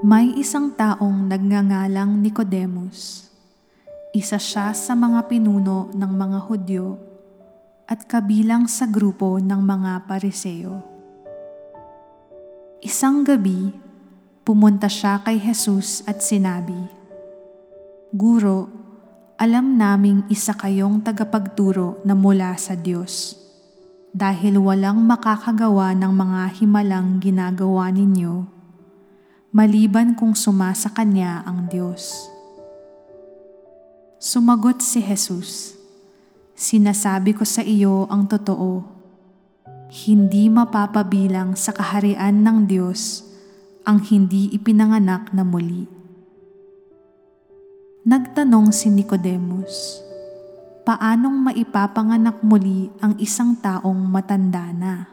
May isang taong nagngangalang Nicodemus. Isa siya sa mga pinuno ng mga Hudyo at kabilang sa grupo ng mga Pariseo. Isang gabi, pumunta siya kay Jesus at sinabi, Guro, alam naming isa kayong tagapagturo na mula sa Diyos dahil walang makakagawa ng mga himalang ginagawa ninyo maliban kung sumasa kanya ang Diyos. Sumagot si Jesus, Sinasabi ko sa iyo ang totoo, hindi mapapabilang sa kaharian ng Diyos ang hindi ipinanganak na muli. Nagtanong si Nicodemus, paanong maipapanganak muli ang isang taong matanda na?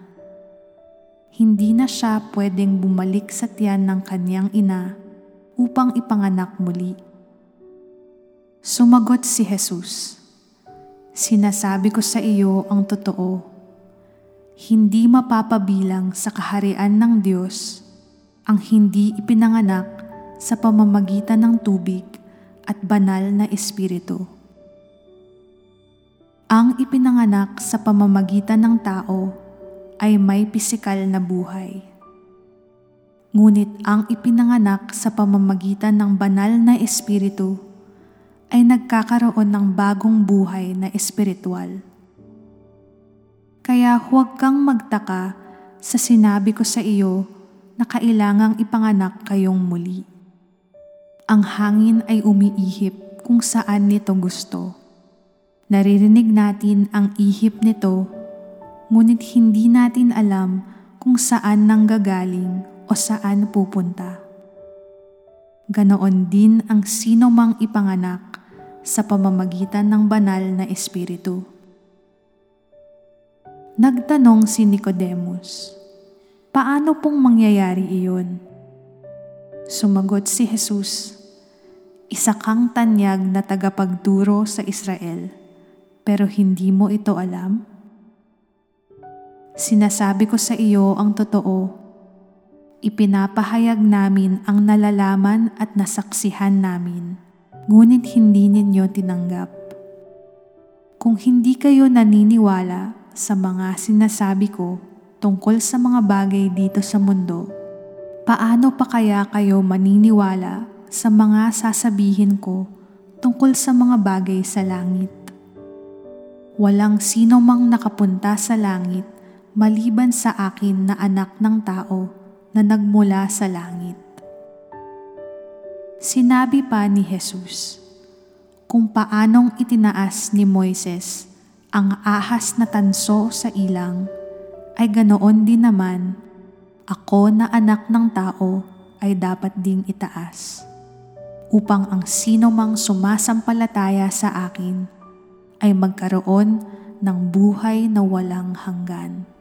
Hindi na siya pwedeng bumalik sa tiyan ng kanyang ina upang ipanganak muli. Sumagot si Jesus, Sinasabi ko sa iyo ang totoo, hindi mapapabilang sa kaharian ng Diyos ang hindi ipinanganak sa pamamagitan ng tubig at banal na espiritu. Ang ipinanganak sa pamamagitan ng tao ay may pisikal na buhay. Ngunit ang ipinanganak sa pamamagitan ng banal na espiritu ay nagkakaroon ng bagong buhay na espiritual. Kaya huwag kang magtaka sa sinabi ko sa iyo na kailangang ipanganak kayong muli. Ang hangin ay umiihip kung saan nito gusto. Naririnig natin ang ihip nito ngunit hindi natin alam kung saan nanggagaling o saan pupunta. Ganoon din ang sino mang ipanganak sa pamamagitan ng banal na espiritu. Nagtanong si Nicodemus, paano pong mangyayari iyon? Sumagot si Jesus, isa kang tanyag na tagapagturo sa Israel, pero hindi mo ito alam? Sinasabi ko sa iyo ang totoo. Ipinapahayag namin ang nalalaman at nasaksihan namin, ngunit hindi ninyo tinanggap. Kung hindi kayo naniniwala sa mga sinasabi ko tungkol sa mga bagay dito sa mundo, paano pa kaya kayo maniniwala sa mga sasabihin ko tungkol sa mga bagay sa langit? Walang sino mang nakapunta sa langit maliban sa akin na anak ng tao na nagmula sa langit. Sinabi pa ni Jesus, kung paanong itinaas ni Moises ang ahas na tanso sa ilang, ay ganoon din naman, ako na anak ng tao ay dapat ding itaas, upang ang sino mang sumasampalataya sa akin ay magkaroon ng buhay na walang hanggan.